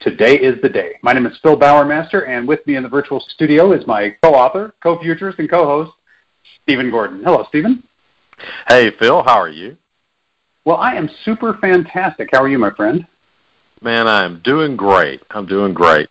today is the day. My name is Phil Bowermaster, and with me in the virtual studio is my co-author, co-futurist, and co-host, Stephen Gordon. Hello, Stephen. Hey, Phil. How are you? Well, I am super fantastic. How are you, my friend? Man, I'm doing great. I'm doing great.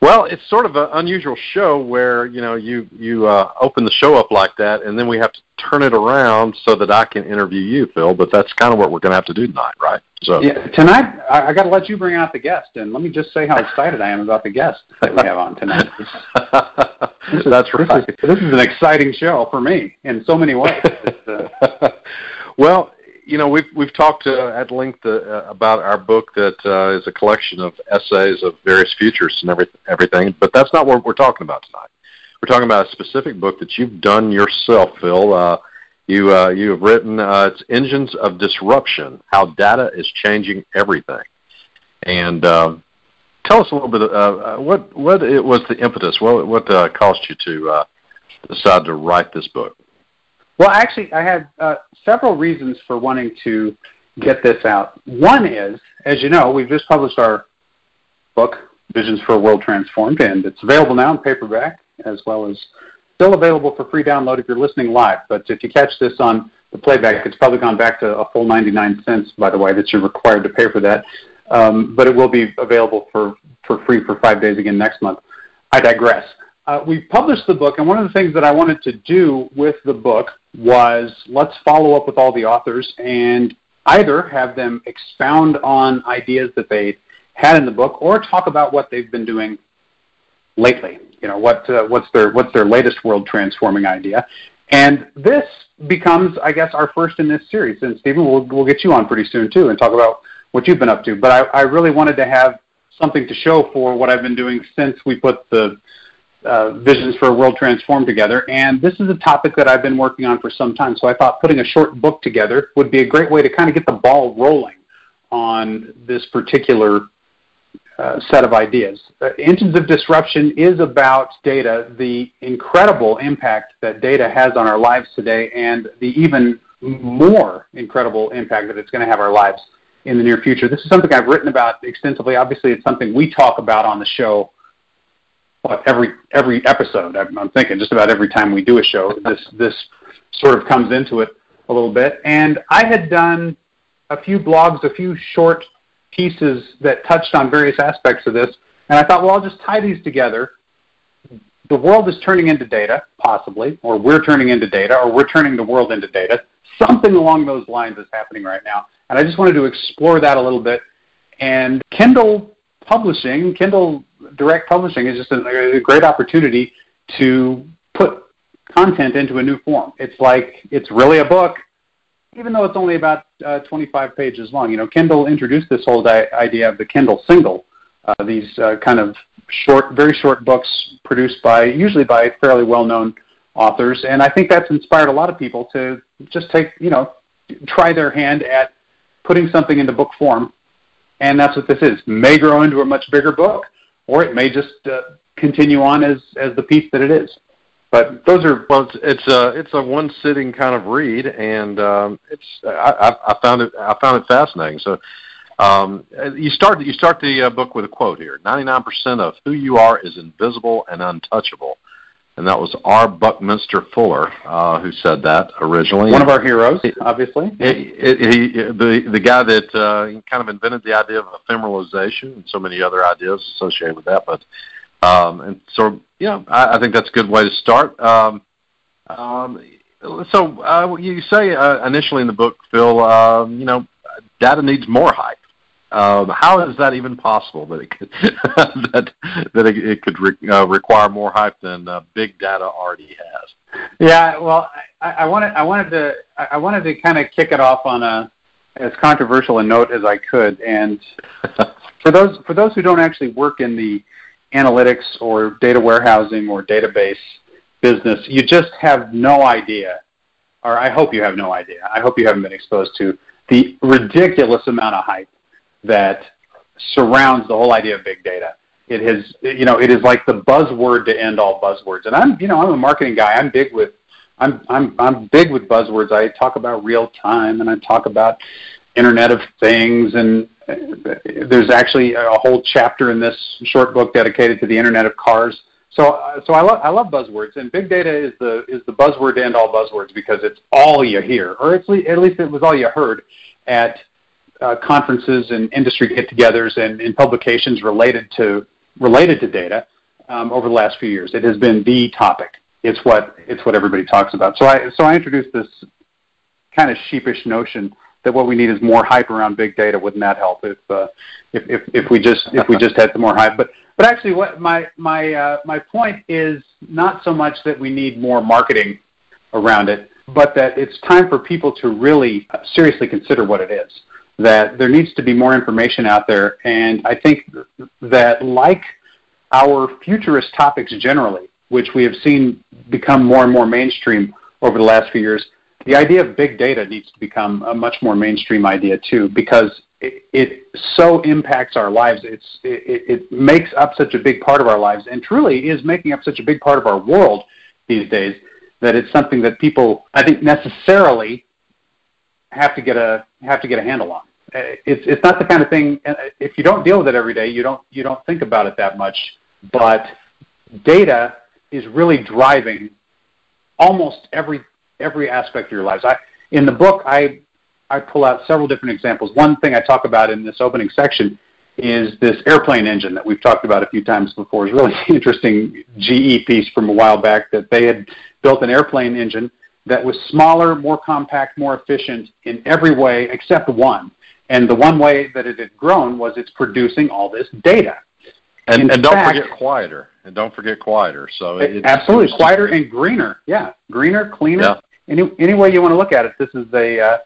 Well, it's sort of an unusual show where you know you you uh, open the show up like that, and then we have to turn it around so that I can interview you, Phil. But that's kind of what we're going to have to do tonight, right? So yeah, tonight I, I got to let you bring out the guest, and let me just say how excited I am about the guest that we have on tonight. this is, that's right. This is, this is an exciting show for me in so many ways. Uh, well, you know, we've we've talked uh, at length uh, about our book that uh, is a collection of essays of various futures and every, everything, but that's not what we're talking about tonight. We're talking about a specific book that you've done yourself, Phil. Uh, you uh, you have written uh, it's Engines of Disruption: How Data is Changing Everything, and uh, tell us a little bit. Uh, what what it was the impetus? What what uh, caused you to uh, decide to write this book? Well, actually, I had uh, several reasons for wanting to get this out. One is, as you know, we've just published our book, Visions for a World Transformed, and it's available now in paperback as well as still available for free download if you're listening live. But if you catch this on the playback, it's probably gone back to a full 99 cents, by the way, that you're required to pay for that. Um, but it will be available for, for free for five days again next month. I digress uh, we published the book, and one of the things that I wanted to do with the book was let's follow up with all the authors and either have them expound on ideas that they had in the book or talk about what they've been doing lately. You know, what uh, what's their what's their latest world transforming idea? And this becomes, I guess, our first in this series. And Stephen, we'll we'll get you on pretty soon too and talk about what you've been up to. But I, I really wanted to have something to show for what I've been doing since we put the uh, Visions for a World Transformed together, and this is a topic that I've been working on for some time. So I thought putting a short book together would be a great way to kind of get the ball rolling on this particular uh, set of ideas. Uh, Engines of Disruption is about data, the incredible impact that data has on our lives today, and the even more incredible impact that it's going to have our lives in the near future. This is something I've written about extensively. Obviously, it's something we talk about on the show what every every episode. I'm, I'm thinking just about every time we do a show, this this sort of comes into it a little bit. And I had done a few blogs, a few short pieces that touched on various aspects of this, and I thought, well, I'll just tie these together. The world is turning into data, possibly, or we're turning into data, or we're turning the world into data. Something along those lines is happening right now. And I just wanted to explore that a little bit. And Kindle publishing, Kindle direct publishing is just a, a great opportunity to put content into a new form. It's like it's really a book, even though it's only about uh, 25 pages long. You know, Kindle introduced this whole di- idea of the Kindle single, uh, these uh, kind of short, very short books produced by usually by fairly well-known authors, and I think that's inspired a lot of people to just take, you know, try their hand at putting something into book form, and that's what this is. May grow into a much bigger book, or it may just uh, continue on as as the piece that it is. But those are well, it's it's a it's a one sitting kind of read, and um, it's I, I found it I found it fascinating. So um, you start you start the uh, book with a quote here: ninety nine percent of who you are is invisible and untouchable. And that was R. Buckminster Fuller uh, who said that originally. One of our heroes, obviously. He, he, the the guy that uh, kind of invented the idea of ephemeralization and so many other ideas associated with that. But um, and so yeah, I, I think that's a good way to start. Um, um, so uh, you say uh, initially in the book, Phil, um, you know, data needs more hype. Um, how is that even possible that it could that that it, it could re, uh, require more hype than uh, big data already has? Yeah, well, I, I wanted I wanted to I wanted to kind of kick it off on a as controversial a note as I could, and for those for those who don't actually work in the analytics or data warehousing or database business, you just have no idea, or I hope you have no idea. I hope you haven't been exposed to the ridiculous amount of hype that surrounds the whole idea of big data. It has, you know, it is like the buzzword to end all buzzwords. And I'm, you know, I'm a marketing guy. I'm big with, I'm, I'm, I'm big with buzzwords. I talk about real time and I talk about Internet of Things, and there's actually a whole chapter in this short book dedicated to the Internet of Cars. So, so I love I love buzzwords, and big data is the is the buzzword to end all buzzwords because it's all you hear, or least at least it was all you heard at uh, conferences and industry get-togethers and in publications related to related to data um, over the last few years. It has been the topic. It's what it's what everybody talks about. So I so I introduced this kind of sheepish notion that what we need is more hype around big data. Wouldn't that help if uh, if, if if we just if we just had some more hype? But but actually, what my my uh, my point is not so much that we need more marketing around it, but that it's time for people to really seriously consider what it is. That there needs to be more information out there, and I think that like our futurist topics generally, which we have seen become more and more mainstream over the last few years, the idea of big data needs to become a much more mainstream idea too, because it, it so impacts our lives. It's it, it makes up such a big part of our lives, and truly is making up such a big part of our world these days that it's something that people, I think, necessarily have to get a have to get a handle on. It's it's not the kind of thing. If you don't deal with it every day, you don't you don't think about it that much. But data is really driving almost every every aspect of your lives. I, in the book, I, I pull out several different examples. One thing I talk about in this opening section is this airplane engine that we've talked about a few times before. It's really interesting GE piece from a while back that they had built an airplane engine that was smaller, more compact, more efficient in every way except one. And the one way that it had grown was it's producing all this data. And, and don't fact, forget quieter. And don't forget quieter. So it, absolutely quieter and greener. Yeah, greener, cleaner. Yeah any any way you want to look at it, this is a uh,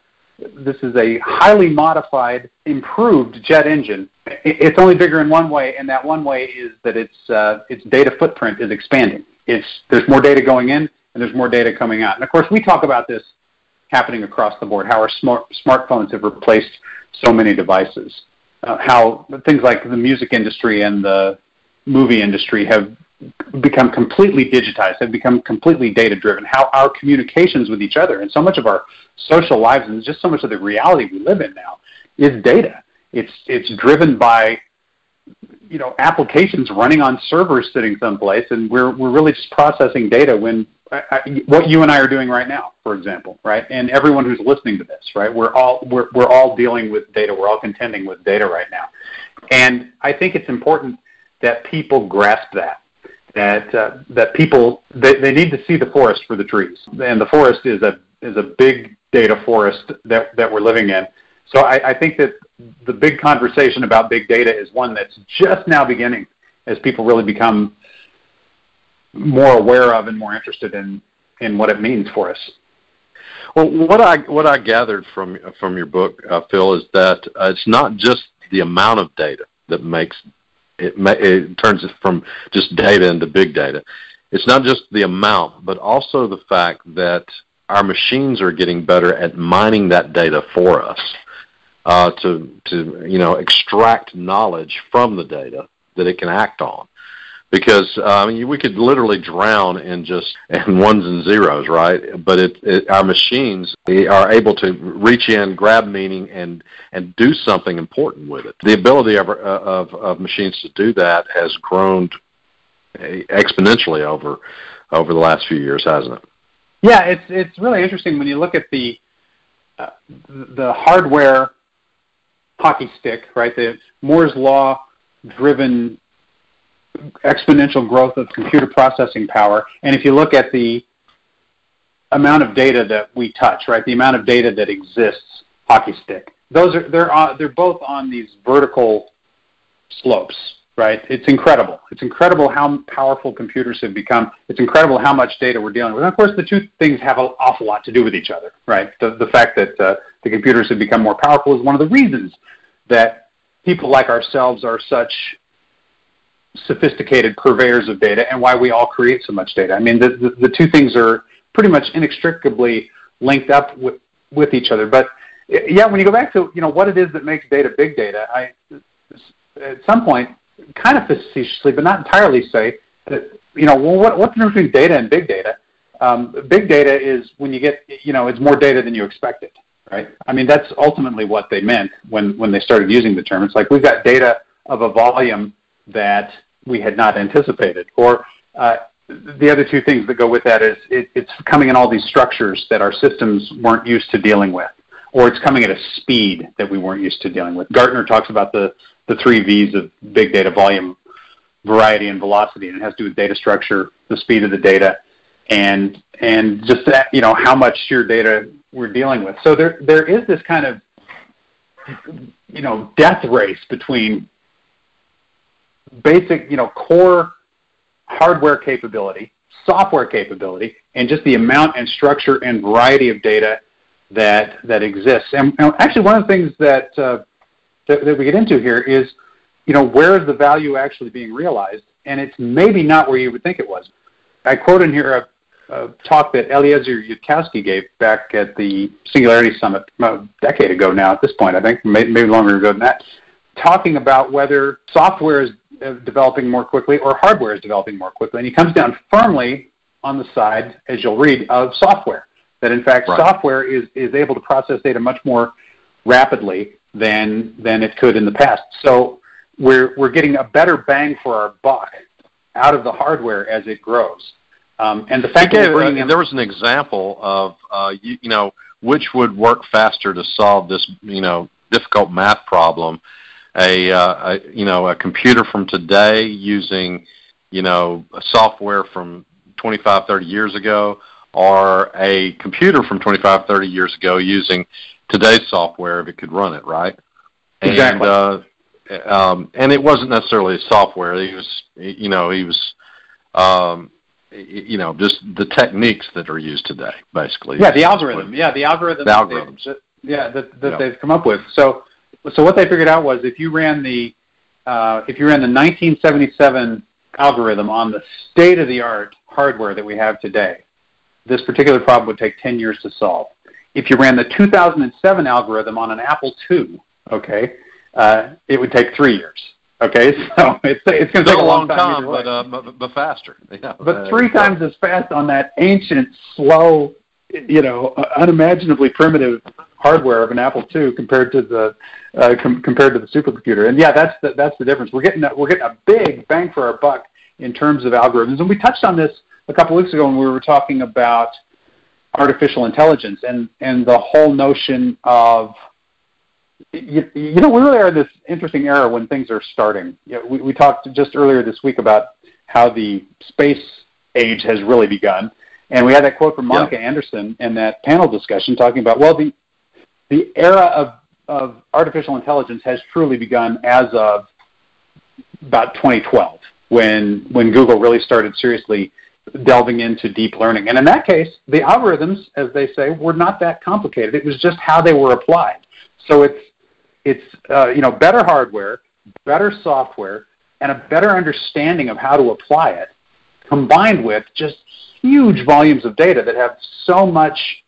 this is a highly modified, improved jet engine. It's only bigger in one way, and that one way is that its uh, its data footprint is expanding. It's there's more data going in, and there's more data coming out. And of course, we talk about this happening across the board. How our smart smartphones have replaced so many devices. Uh, how things like the music industry and the movie industry have become completely digitized, have become completely data driven. How our communications with each other and so much of our social lives and just so much of the reality we live in now is data. It's it's driven by you know applications running on servers sitting someplace, and we're we're really just processing data when I, what you and I are doing right now, for example, right? And everyone who's listening to this, right? We're all we're we're all dealing with data. We're all contending with data right now, and I think it's important that people grasp that that uh, that people they, they need to see the forest for the trees, and the forest is a is a big data forest that that we're living in. So I, I think that the big conversation about big data is one that's just now beginning as people really become more aware of and more interested in in what it means for us. Well, what I what I gathered from from your book, uh, Phil, is that uh, it's not just the amount of data that makes it, it turns it from just data into big data. It's not just the amount, but also the fact that our machines are getting better at mining that data for us uh, to to you know extract knowledge from the data that it can act on because uh, we could literally drown in just in ones and zeros, right? But it, it, our machines are able to reach in, grab meaning, and and do something important with it. The ability of of, of machines to do that has grown exponentially over over the last few years, hasn't it? Yeah, it's it's really interesting when you look at the uh, the hardware hockey stick, right? The Moore's law driven exponential growth of computer processing power. And if you look at the amount of data that we touch, right, the amount of data that exists, hockey stick, those are they're on, they're both on these vertical slopes, right? It's incredible. It's incredible how powerful computers have become. It's incredible how much data we're dealing with. And of course, the two things have an awful lot to do with each other, right? The the fact that uh, the computers have become more powerful is one of the reasons that people like ourselves are such sophisticated purveyors of data and why we all create so much data. I mean, the, the, the two things are pretty much inextricably linked up with, with each other. But yeah, when you go back to you know what it is that makes data big data, I at some point, kind of facetiously, but not entirely, say that you know well, what, what's the difference between data and big data? Um, big data is when you get you know it's more data than you expected, right? I mean that's ultimately what they meant when when they started using the term. It's like we've got data of a volume that we had not anticipated, or uh, the other two things that go with that is it, it's coming in all these structures that our systems weren't used to dealing with, or it's coming at a speed that we weren't used to dealing with. Gartner talks about the, the three V's of big data volume, variety, and velocity, and it has to do with data structure, the speed of the data, and and just that you know how much sheer data we're dealing with. So there there is this kind of you know death race between basic you know core hardware capability, software capability, and just the amount and structure and variety of data that that exists. And, and actually, one of the things that, uh, that, that we get into here is, you know, where is the value actually being realized? And it's maybe not where you would think it was. I quote in here a, a talk that Eliezer Yudkowsky gave back at the Singularity Summit a decade ago now. At this point, I think maybe, longer ago than that, talking about whether software is uh, developing more quickly or hardware is developing more quickly. And he comes down firmly on the side, as you'll read, of software. That in fact, right. software is, is able to process data much more rapidly than than it could in the past. So we're we're getting a better bang for our buck out of the hardware as it grows. Um, and the fact that uh, there was an example of uh, you, you know which would work faster to solve this you know difficult math problem a, uh, a you know a computer from today using you know software from 25 30 years ago or a computer from 25 30 years ago using today's software if it could run it right? Exactly. and uh, um, and it wasn't necessarily software. He was you know he was um, you know just the techniques that are used today basically. Yeah the algorithm. Yeah the algorithm the algorithms. that, yeah that, that they've come up with. So so what they figured out was if you ran the uh, if you ran the 1977 algorithm on the state of the art hardware that we have today, this particular problem would take 10 years to solve. If you ran the 2007 algorithm on an Apple II, okay, uh, it would take three years. Okay, so it's it's going to take a long, long time, but, uh, but faster. Yeah. But three uh, times as fast on that ancient, slow, you know, unimaginably primitive hardware of an Apple II compared to the uh, com- compared to the supercomputer. And yeah, that's the, that's the difference. We're getting a, we're getting a big bang for our buck in terms of algorithms. And we touched on this a couple weeks ago when we were talking about artificial intelligence and and the whole notion of you, you know we really are in this interesting era when things are starting. You know, we, we talked just earlier this week about how the space age has really begun. And we had that quote from Monica yeah. Anderson in that panel discussion talking about, well, the, the era of, of artificial intelligence has truly begun as of about 2012 when, when Google really started seriously delving into deep learning. And in that case, the algorithms, as they say, were not that complicated. It was just how they were applied. So it's, it's uh, you know, better hardware, better software, and a better understanding of how to apply it, combined with just huge volumes of data that have so much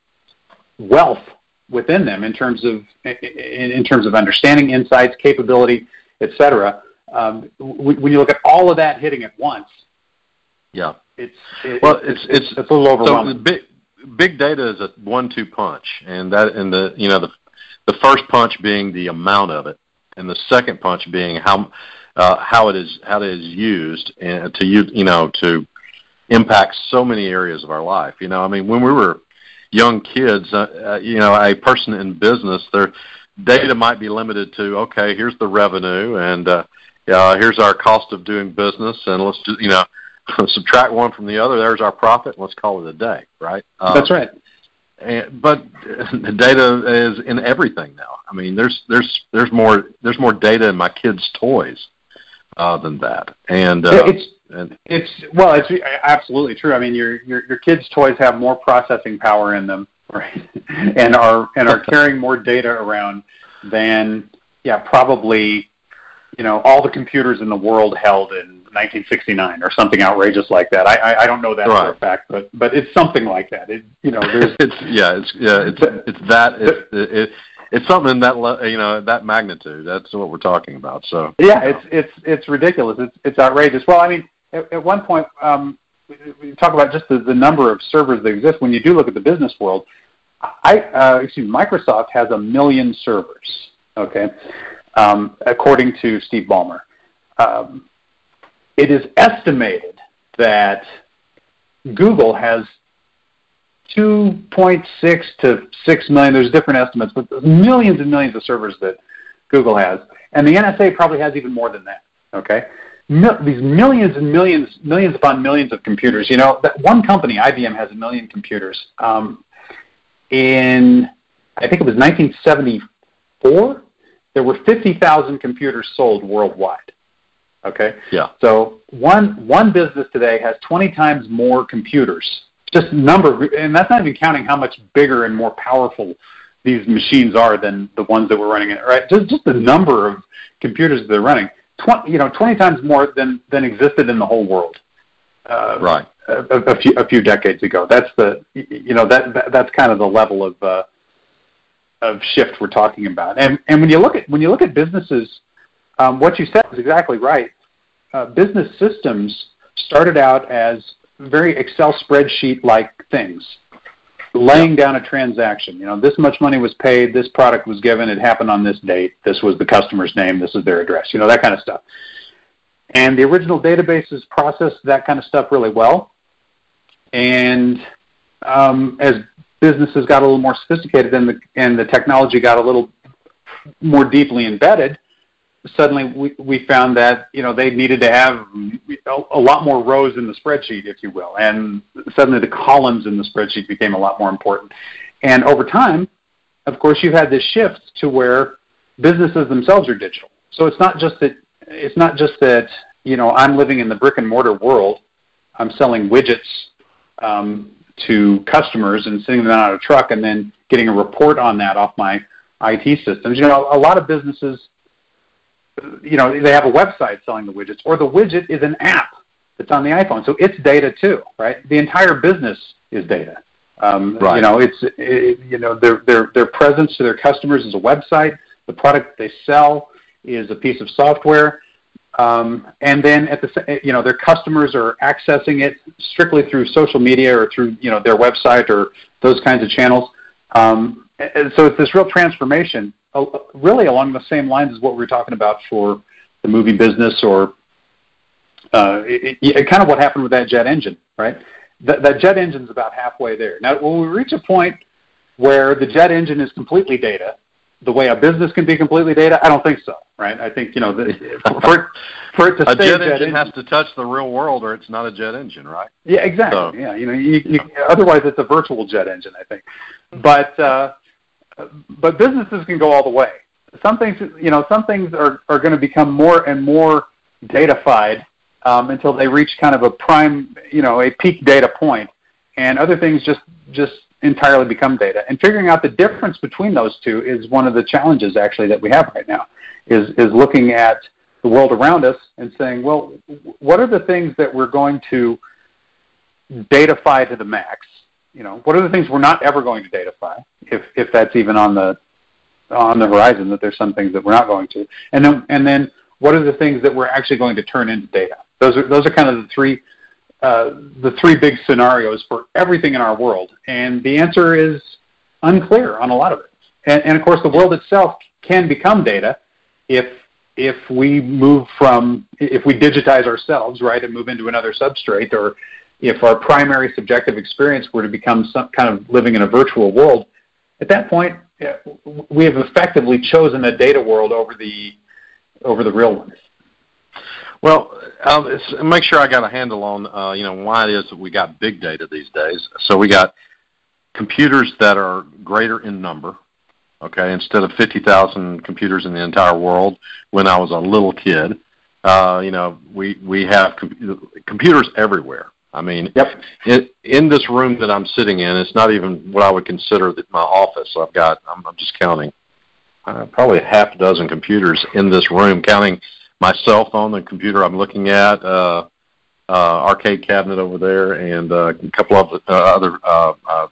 wealth within them in terms of in, in terms of understanding insights, capability, etc. Um, when you look at all of that hitting at once, yeah, it's it, well, it's, it's, it's it's a little overwhelming. So big big data is a one-two punch, and that and the you know the the first punch being the amount of it, and the second punch being how uh, how it is how it is used and to you you know to impact so many areas of our life. You know, I mean, when we were young kids, uh, uh, you know, a person in business, their data might be limited to, okay, here's the revenue, and uh, uh, here's our cost of doing business, and let's just, you know, subtract one from the other. There's our profit. Let's call it a day, right? Um, That's right. And, but the data is in everything now. I mean, there's there's there's more there's more data in my kids' toys uh, than that, and uh, it's and it's well, it's absolutely true. I mean, your your your kids' toys have more processing power in them, right? and are and are carrying more data around than yeah, probably you know all the computers in the world held in 1969 or something outrageous like that. I I, I don't know that right. for a fact, but but it's something like that. It you know there's it's yeah it's yeah it's it's that it's it, it's something in that you know that magnitude. That's what we're talking about. So yeah, it's it's it's ridiculous. It's it's outrageous. Well, I mean, at, at one point, um, we talk about just the, the number of servers that exist. When you do look at the business world, I uh, excuse me, Microsoft has a million servers. Okay, um, according to Steve Ballmer, um, it is estimated that Google has 2.6 to 6 million. There's different estimates, but millions and millions of servers that Google has, and the NSA probably has even more than that. Okay, Mil- these millions and millions, millions upon millions of computers. You know, that one company, IBM, has a million computers. Um, in I think it was 1974, there were 50,000 computers sold worldwide. Okay. Yeah. So one one business today has 20 times more computers. Just number, and that's not even counting how much bigger and more powerful these machines are than the ones that we're running. Right. Just just the number of computers that they're running. 20, you know, 20 times more than than existed in the whole world. Uh, right. A, a, few a few decades ago. That's the you know that, that that's kind of the level of uh, of shift we're talking about. And and when you look at when you look at businesses, um, what you said is exactly right. Uh, business systems started out as very Excel spreadsheet like things, laying down a transaction. You know, this much money was paid, this product was given, it happened on this date, this was the customer's name, this is their address. You know, that kind of stuff. And the original databases processed that kind of stuff really well. And um, as businesses got a little more sophisticated and the, and the technology got a little more deeply embedded, suddenly we, we found that you know they needed to have a, lot more rows in the spreadsheet, if you will, and suddenly the columns in the spreadsheet became a lot more important. And over time, of course, you've had this shift to where businesses themselves are digital. So it's not just that it's not just that you know I'm living in the brick and mortar world. I'm selling widgets um, to customers and sending them out of a truck and then getting a report on that off my IT systems. You know, a lot of businesses, you know, they have a website selling the widgets, or the widget is an app that's on the iPhone, so it's data too, right? The entire business is data. Um, right. You know, it's it, you know their their their presence to their customers is a website. The product they sell is a piece of software. Um, and then at the you know their customers are accessing it strictly through social media or through you know their website or those kinds of channels. Um, and so it's this real transformation, uh, really along the same lines as what we were talking about for the movie business or uh, it, it, kind of what happened with that jet engine, right? That, that jet engine is about halfway there. Now, when we reach a point where the jet engine is completely data, the way a business can be completely data? I don't think so, right? I think you know the, for for it to a stay jet, jet engine, engine has to touch the real world, or it's not a jet engine, right? Yeah, exactly. So. Yeah, you know, you, you, otherwise it's a virtual jet engine, I think. But uh, but businesses can go all the way. Some things, you know, some things are are going to become more and more datafied um, until they reach kind of a prime, you know, a peak data point, and other things just just entirely become data. And figuring out the difference between those two is one of the challenges actually that we have right now. Is is looking at the world around us and saying, well, what are the things that we're going to datafy to the max? You know, what are the things we're not ever going to datafy, if if that's even on the on the horizon that there's some things that we're not going to, and then and then what are the things that we're actually going to turn into data? Those are those are kind of the three uh, the three big scenarios for everything in our world? And the answer is unclear on a lot of it. And, and of course, the world itself can become data if if we move from if we digitize ourselves, right, and move into another substrate, or if our primary subjective experience were to become some kind of living in a virtual world, at that point, we have effectively chosen a data world over the over the real one. Well, I'll make sure I got a handle on uh, you know why it is that we got big data these days. So we got computers that are greater in number. Okay, instead of 50,000 computers in the entire world when I was a little kid, uh, you know, we we have com- computers everywhere. I mean, yep. in, in this room that I'm sitting in, it's not even what I would consider that my office. I've got, I'm, I'm just counting, uh, probably a half a dozen computers in this room, counting my cell phone, the computer I'm looking at, uh, uh, arcade cabinet over there, and uh, a couple of uh, other, uh, uh,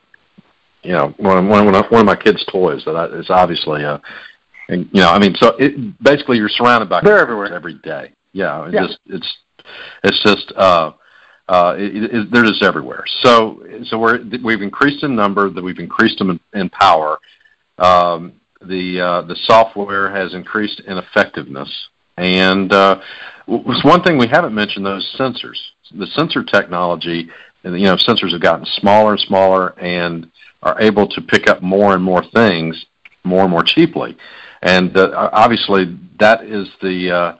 you know, one, one, one of my kids' toys that I, is obviously, uh, and you know, I mean, so it basically you're surrounded by they're everywhere every day. Yeah, it Yeah. just it's it's just uh, uh, it, it, they're just everywhere. So so we're we've increased in number, that we've increased them in, in power. Um, the uh, the software has increased in effectiveness, and uh, one thing we haven't mentioned those sensors. The sensor technology, and you know, sensors have gotten smaller and smaller, and are able to pick up more and more things more and more cheaply. And uh, obviously, that is the uh,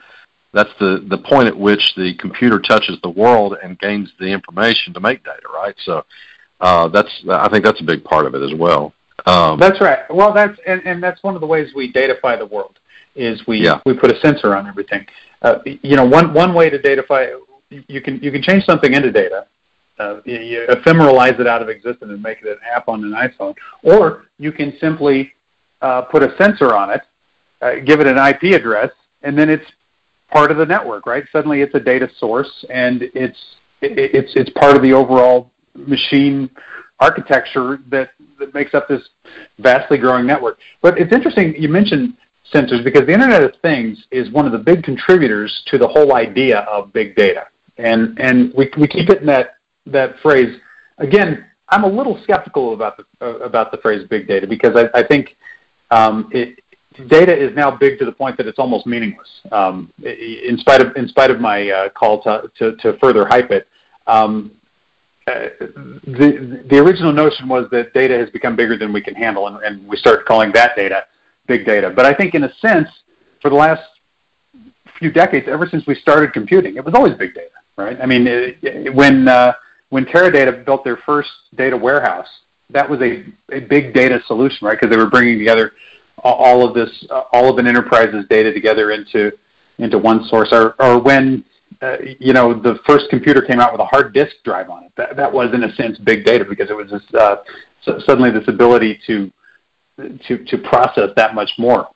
that's the the point at which the computer touches the world and gains the information to make data, right? So uh, that's I think that's a big part of it as well. Um, That's right. Well, that's and, and that's one of the ways we datafy the world is we Yeah. we put a sensor on everything. Uh, you know, one one way to datafy you can you can change something into data, uh, you, you ephemeralize it out of existence and make it an app on an iPhone, or you can simply uh, put a sensor on it, uh, give it an IP address, and then it's part of the network. Right? Suddenly, it's a data source, and it's it's it's part of the overall machine architecture that, that makes up this vastly growing network. But it's interesting you mentioned sensors because the Internet of Things is one of the big contributors to the whole idea of big data. And and we we keep it in that that phrase. Again, I'm a little skeptical about the about the phrase big data because I, I think um, it, data is now big to the point that it's almost meaningless. Um, in spite of in spite of my uh, call to, to to further hype it, um, uh, the the original notion was that data has become bigger than we can handle, and, and we start calling that data big data. But I think, in a sense, for the last few decades, ever since we started computing, it was always big data, right? I mean, it, it, when uh, when Teradata built their first data warehouse, that was a, a big data solution, right? Because they were bringing together all of this, uh, all of an enterprise's data together into into one source. Or, or when uh, you know the first computer came out with a hard disk drive on it, that, that was in a sense big data because it was this, uh, so suddenly this ability to to to process that much more.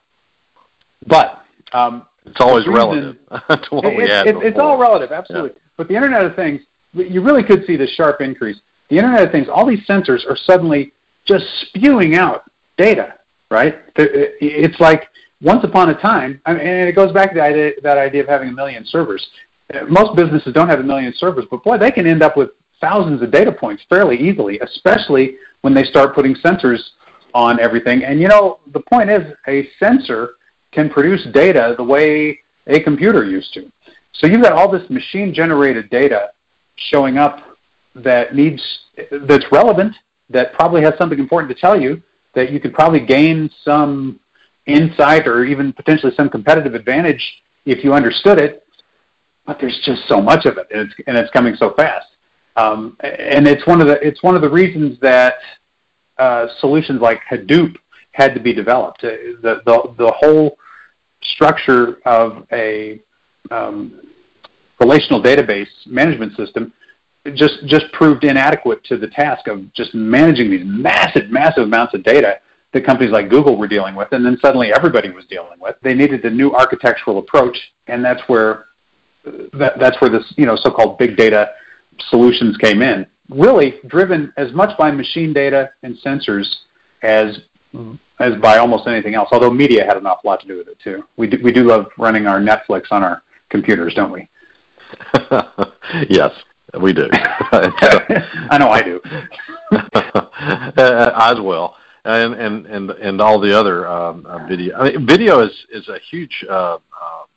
But um, it's always reason- relative to what we it- had. it- it's all relative, absolutely. But the Internet of Things, you really could see the sharp increase. The Internet of Things, all these sensors are suddenly just spewing out data, right? It's like once upon a time, and it goes back to idea, that idea of having a million servers. Uh, Most businesses don't have a million servers, but boy, they can end up with thousands of data points fairly easily, especially when they start putting sensors on everything. And you know, the point is, a sensor can produce data the way a computer used to. So you've got all this machine generated data showing up that needs that's relevant, that probably has something important to tell you, that you could probably gain some insight or even potentially some competitive advantage if you understood it. But there's just so much of it, and it's, and it's coming so fast. Um, and it's one of the it's one of the reasons that uh, solutions like Hadoop had to be developed. Uh, The the the whole structure of a um, relational database management system just just proved inadequate to the task of just managing these massive massive amounts of data that companies like Google were dealing with, and then suddenly everybody was dealing with. They needed a new architectural approach, and that's where that, that's where this you know so-called big data solutions came in. Really driven as much by machine data and sensors as mm-hmm. as by almost anything else. Although media had an awful lot to do with it too. We do, we do love running our Netflix on our computers, don't we? yes, we do. I know I do. uh, as well, and and and and all the other um, uh, video. I mean, video is is a huge uh, uh,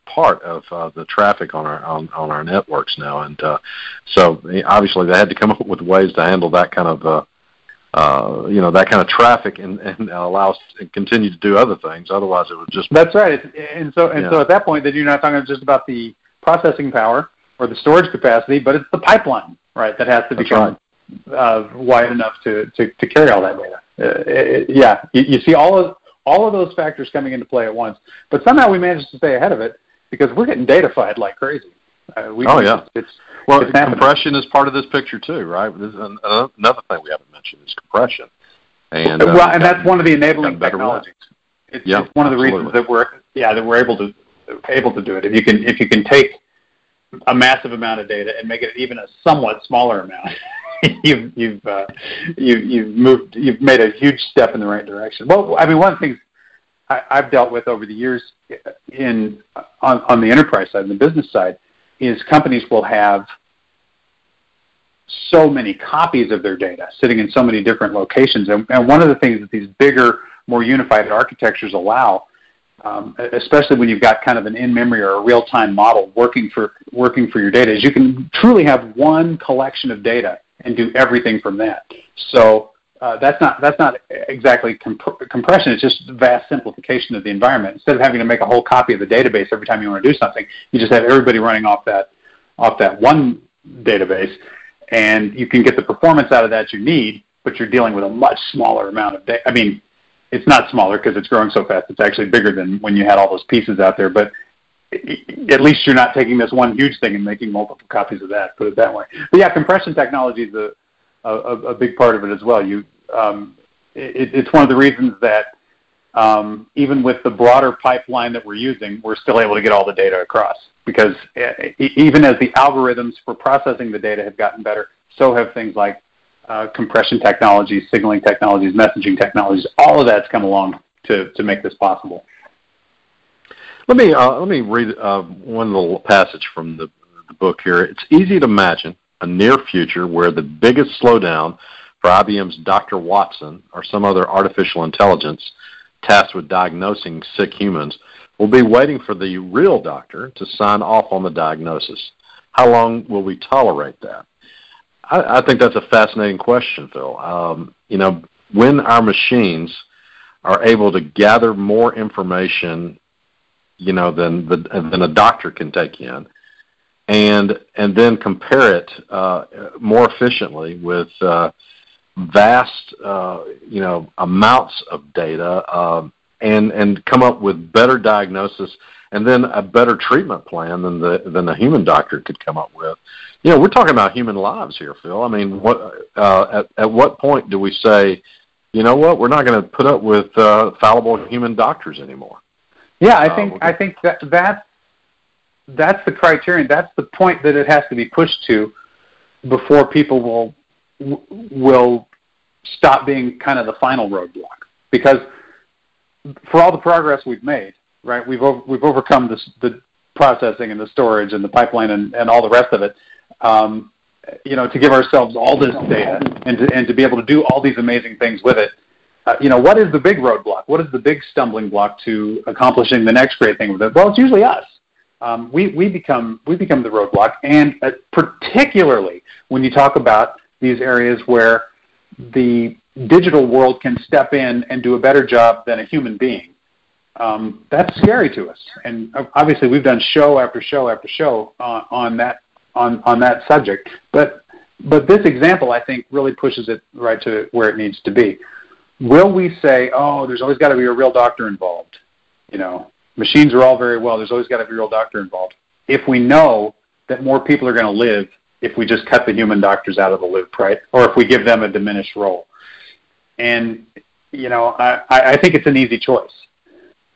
part of uh, the traffic on our on, on our networks now, and uh, so obviously they had to come up with ways to handle that kind of. Uh, uh, you know that kind of traffic and, and allow us to continue to do other things. Otherwise, it would just That's right. It's, and so and so at that point, then you're not talking just about the processing power or the storage capacity, but it's the pipeline, right, that has to That's become uh, wide enough to, to, to carry all that data. Uh, it, yeah, you, you see all of all of those factors coming into play at once, but somehow we managed to stay ahead of it because we're getting datafied like crazy. Uh, we, Oh, yeah. it's, Well, It's compression is part of this picture too, right? This is an, another thing we haven't mentioned is compression, and uh, well, and that's one of the enabling gotten technologies. It's, Yeah, it's one of the reasons that we're yeah that we're able to able to do it. If you can if you can take a massive amount of data and make it even a somewhat smaller amount, you've you've uh, you, you've moved you've made a huge step in the right direction. Well, I mean, one of the things I, I've dealt with over the years in on, on the enterprise side and the business side is companies will have so many copies of their data sitting in so many different locations. And, and one of the things that these bigger, more unified architectures allow, um, especially when you've got kind of an in-memory or a real-time model working for working for your data, is you can truly have one collection of data and do everything from that. So uh, that's not that's not exactly comp- compression. It's just vast simplification of the environment. Instead of having to make a whole copy of the database every time you want to do something, you just have everybody running off that off that one database, and you can get the performance out of that you need, but you're dealing with a much smaller amount of data. I mean, it's not smaller because it's growing so fast. It's actually bigger than when you had all those pieces out there, but at least you're not taking this one huge thing and making multiple copies of that. Put it that way. But yeah, compression technology is a a, a big part of it as well. You, um, it, it's one of the reasons that um, even with the broader pipeline that we're using, we're still able to get all the data across because even as the algorithms for processing the data have gotten better, so have things like uh, compression technologies, signaling technologies, messaging technologies. All of that's come along to, to make this possible. Let me uh, let me read uh, one little passage from the, the book here. It's easy to imagine a near future where the biggest slowdown for IBM's Dr. Watson or some other artificial intelligence tasked with diagnosing sick humans will be waiting for the real doctor to sign off on the diagnosis. How long will we tolerate that? I, I think that's a fascinating question, Phil. Um, you know, when our machines are able to gather more information, you know, than the, than a doctor can take in, and and then compare it uh, more efficiently with uh, vast, uh, you know, amounts of data, um, and and come up with better diagnosis, and then a better treatment plan than the than the human doctor could come up with. You know, we're talking about human lives here, Phil. I mean, what uh, at at what point do we say, you know what, we're not going to put up with uh, fallible human doctors anymore? Yeah, I uh, think I think that that's that's the criterion. That's the point that it has to be pushed to before people will will stop being kind of the final roadblock. Because for all the progress we've made, right, we've over, we've overcome this, the processing and the storage and the pipeline and, and all the rest of it. Um, you know, to give ourselves all this data and to, and to be able to do all these amazing things with it. Uh, you know, what is the big roadblock? What is the big stumbling block to accomplishing the next great thing with it? Well, it's usually us um, we, we, become, we become the roadblock. And uh, particularly when you talk about these areas where the digital world can step in and do a better job than a human being, um, that's scary to us. And obviously, we've done show after show after show on, on that on, on that subject. But but this example, I think, really pushes it right to where it needs to be. Will we say, "Oh, there's always got to be a real doctor involved"? You know, machines are all very well. There's always got to be a real doctor involved. If we know that more people are going to live if we just cut the human doctors out of the loop, right? Or if we give them a diminished role. And you know, I, I think it's an easy choice.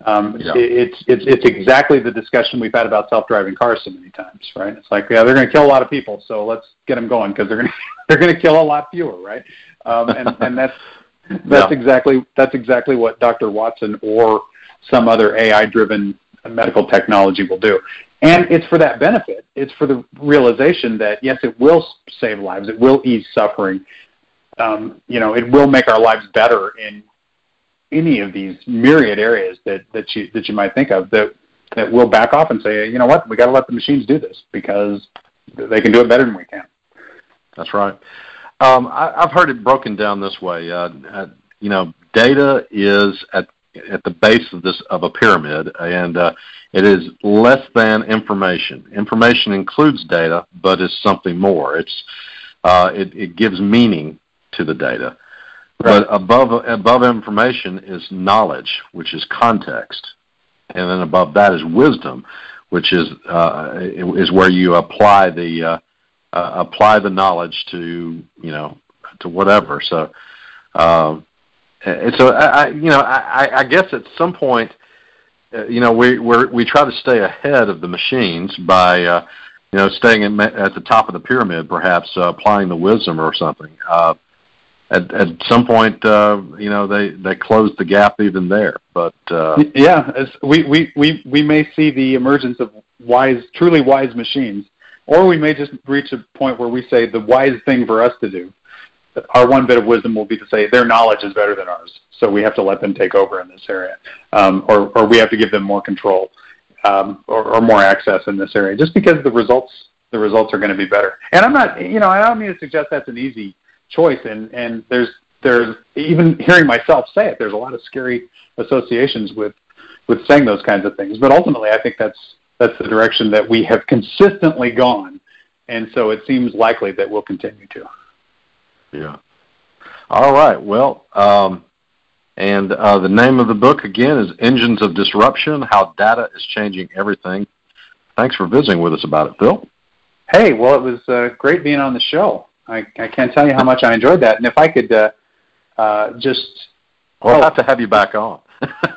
Um, yeah. it's it's it's exactly the discussion we've had about self-driving cars so many times, right? It's like, yeah, they're going to kill a lot of people, so let's get them going because they're going to they're going to kill a lot fewer, right? Um, and and that's that's yeah. exactly that's exactly what Dr. Watson or some other AI-driven medical technology will do. And it's for that benefit. It's for the realization that yes, it will save lives. It will ease suffering. Um, you know, it will make our lives better in any of these myriad areas that, that you that you might think of. That that will back off and say, you know what, we got to let the machines do this because they can do it better than we can. That's right. Um, I, have heard it broken down this way. Uh, uh, you know, data is at at the base of this of a pyramid, and uh, it is less than information. Information includes data, but is something more. It's uh, it, it gives meaning to the data. Right. But above above information is knowledge, which is context, and then above that is wisdom, which is uh, is where you apply the uh, uh, apply the knowledge to you know to whatever. So. Uh, so I, I you know, I, I guess at some point, uh, you know, we we we try to stay ahead of the machines by, uh, you know, staying at, at the top of the pyramid, perhaps uh, applying the wisdom or something. Uh, at at some point, uh, you know, they they close the gap even there. But uh, yeah, we we we we may see the emergence of wise, truly wise machines, or we may just reach a point where we say the wise thing for us to do our one bit of wisdom will be to say their knowledge is better than ours, so we have to let them take over in this area, um, or, or we have to give them more control um, or, or more access in this area, just because the results the results are going to be better. And I'm not, you know, I don't mean to suggest that's an easy choice, and and there's there's even hearing myself say it, there's a lot of scary associations with with saying those kinds of things, but ultimately, I think that's that's the direction that we have consistently gone, and so it seems likely that we'll continue to. Yeah. All right. Well, um, and uh, the name of the book again is Engines of Disruption: How Data is Changing Everything. Thanks for visiting with us about it, Phil. Hey, well, it was uh, great being on the show. I, I can't tell you how much I enjoyed that. And if I could uh, uh, just, we'll have to have you back on.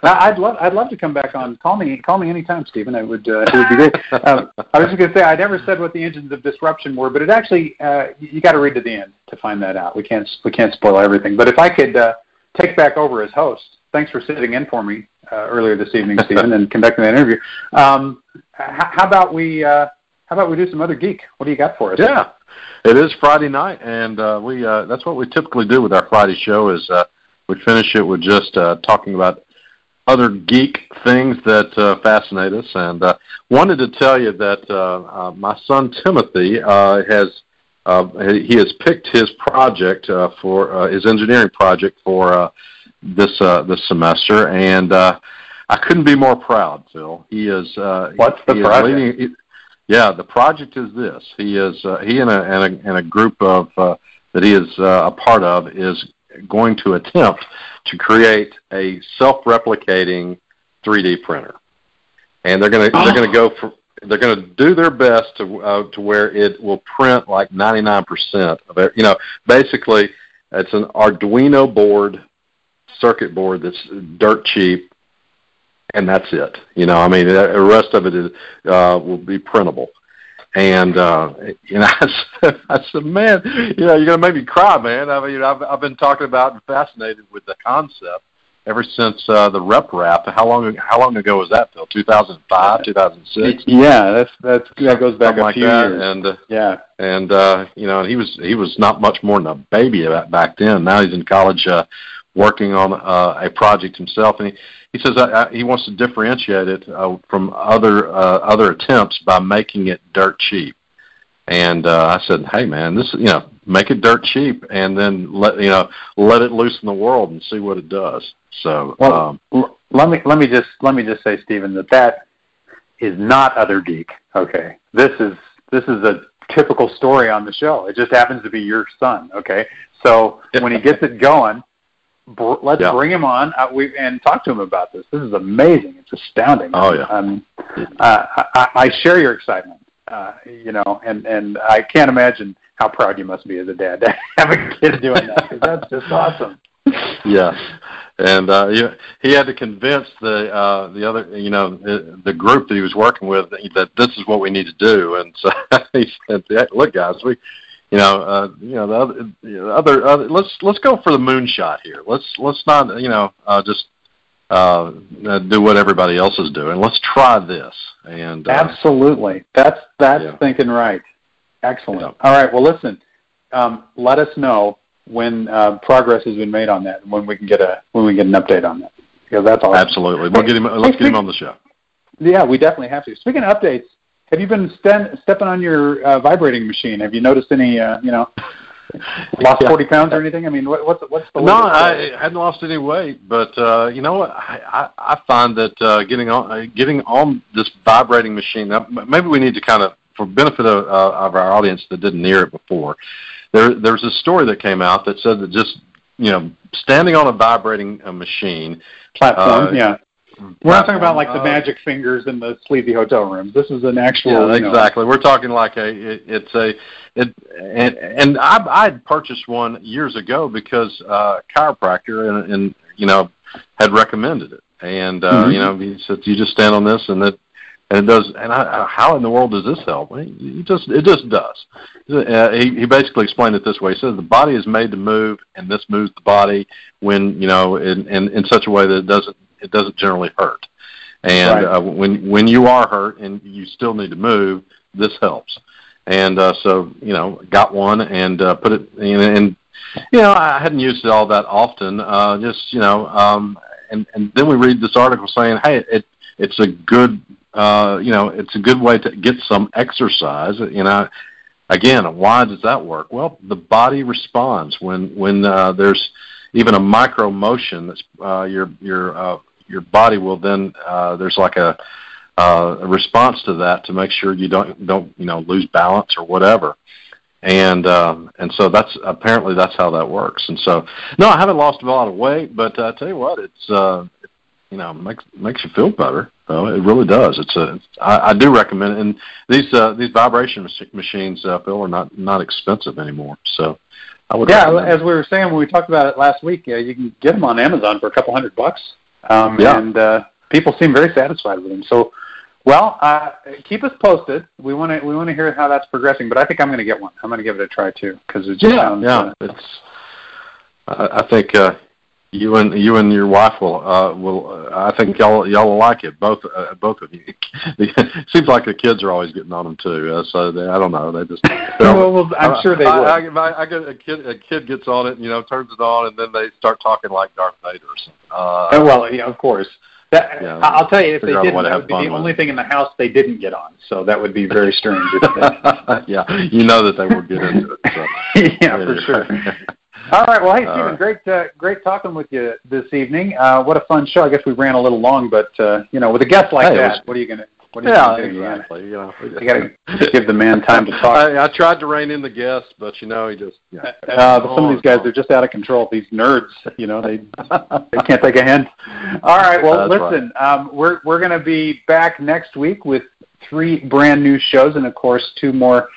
I'd love I'd love to come back on. Call me call me anytime, Stephen. It would uh, it would be great. Um, I was just going to say I never said what the engines of disruption were, but it actually uh, you got to read to the end to find that out. We can't we can't spoil everything. But if I could uh, take back over as host, thanks for sitting in for me uh, earlier this evening, Stephen, and conducting that interview. Um, how about we uh, how about we do some other geek? What do you got for us? Yeah, it is Friday night, and uh, we uh, that's what we typically do with our Friday show is. Uh, we finish it with just uh, talking about other geek things that uh, fascinate us, and uh, wanted to tell you that uh, uh, my son Timothy uh, has uh, he has picked his project uh, for uh, his engineering project for uh, this uh, this semester, and uh, I couldn't be more proud, Phil. He is uh, what's the project? Leading, yeah, the project is this. He is uh, he and a, and a and a group of uh, that he is uh, a part of is going to attempt to create a self-replicating 3D printer, and they're going to they're going to go for they're going to do their best to uh, to where it will print like 99% of it. You know, basically, it's an Arduino board, circuit board that's dirt cheap, and that's it. You know, I mean, the rest of it is, uh, will be printable. And uh, you know, I said, I said, man, you know, you're gonna make me cry, man. I mean, I've I've been talking about and fascinated with the concept ever since uh, the RepRap. How long how long ago was that, Phil? 2005, 2006? Yeah, that's that's that goes back Something a like few that. years. And uh, yeah, and uh, you know, he was he was not much more than a baby back then. Now he's in college, uh, working on uh, a project himself, and he he says uh, he wants to differentiate it uh, from other uh, other attempts by making it dirt cheap. And uh, I said, "Hey, man, this you know, make it dirt cheap, and then let you know, let it loose in the world and see what it does." So, well, um, let me let me just let me just say, Stephen, that that is not other geek. Okay, this is this is a typical story on the show. It just happens to be your son. Okay, so when he gets it going, br- let's yeah. bring him on uh, we, and talk to him about this. This is amazing. It's astounding. Oh yeah. Um, uh, I, I share your excitement. Uh, you know, and and I can't imagine how proud you must be as a dad to have a kid doing that. That's just awesome. Yes, and uh, he, he had to convince the uh, the other, you know, the, the group that he was working with that this is what we need to do. And so he said, "Look, guys, we you know, uh, you know, the other, the other, other, let's let's go for the moonshot here. Let's let's not, you know, uh, just uh, do what everybody else is doing. Let's try this. And uh, absolutely, that's that's yeah. thinking right. Excellent. Yeah. All right. Well, listen. Um, let us know when uh, progress has been made on that, and when we can get a when we get an update on that. Because that's all. Absolutely. We'll get him. Let's get him on the show. Yeah, we definitely have to. Speaking of updates, have you been sten- stepping on your uh, vibrating machine? Have you noticed any, uh, you know, lost yeah. 40 pounds or anything? I mean, what, what's, what's the No, I hadn't lost any weight, but, uh, you know what? I, I, I find that uh, getting on uh, getting on this vibrating machine, uh, maybe we need to kind of, for benefit of, uh, of our audience that didn't hear it before, there, there's a story that came out that said that just, you know, standing on a vibrating uh, machine platform, uh, yeah, we're not talking about like the uh, magic fingers in the sleazy hotel rooms. This is an actual. Yeah, exactly. Know. We're talking like a. It, it's a. It and and I I had purchased one years ago because uh, chiropractor and, and you know had recommended it, And uh, mm-hmm. you know, he said you just stand on this, and it and it does. And I, how in the world does this help? He just it just does. Uh, he, he basically explained it this way. He says the body is made to move, and this moves the body when you know in in, in such a way that it doesn't it doesn't generally hurt. And right. uh, when when you are hurt and you still need to move, this helps. And uh, so you know, got one and uh, put it in, and you know I hadn't used it all that often. Uh, just you know, um, and and then we read this article saying, hey, it it's a good uh, you know, it's a good way to get some exercise. You know, again, why does that work? Well, the body responds when when uh, there's even a micro motion. That's uh, your your uh, your body will then uh, there's like a, uh, a response to that to make sure you don't don't you know lose balance or whatever and um, and so that's apparently that's how that works. And so, no, I haven't lost a lot of weight, but uh, I tell you what, it's uh, you know makes makes you feel better. So it really does. It's a I, I do recommend it. And these uh, these vibration machines, uh, Phil, are not not expensive anymore. So I would. Yeah, as we were saying when we talked about it last week, uh, you can get them on Amazon for a couple hundred bucks. Um, yeah. And uh, people seem very satisfied with them. So well, uh, keep us posted. We want to we want to hear how that's progressing. But I think I'm going to get one. I'm going to give it a try too because it just yeah, sounds. Yeah, uh, it's. I, I think uh, you and you and your wife will uh, will. Uh, I think y'all y'all will like it. Both uh, both of you. seems like the kids are always getting on them too. Uh, so they, I don't know. They just. well, well, I'm sure they I, will. I, I, I, get a kid. A kid gets on it, you know, turns it on, and then they start talking like Darth Vader or something. Uh, well, yeah, of course. That, yeah, I'll tell you, if they didn't, that would be the only thing in the house they didn't get on. So that would be very strange. yeah, you know that they will get into it. So. yeah, for sure. All right. Well, hey, Stephen, right. great, uh, great talking with you this evening. Uh, what a fun show. I guess we ran a little long, but uh, you know, with a guest like hey, that, was, what are you? What you yeah, do? exactly. You, know, you got to give the man time to talk. I, I tried to rein in the guest, but you know, he just. Yeah. Uh, but some of these guys, they're just out of control. These nerds, you know, they they can't take a hint. All right. Well, That's listen, right. um, we're we're going to be back next week with three brand new shows, and of course, two more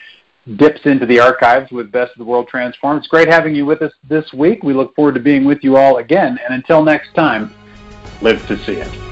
dips into the archives with Best of the World Transformed. It's great having you with us this week. We look forward to being with you all again. And until next time, live to see it.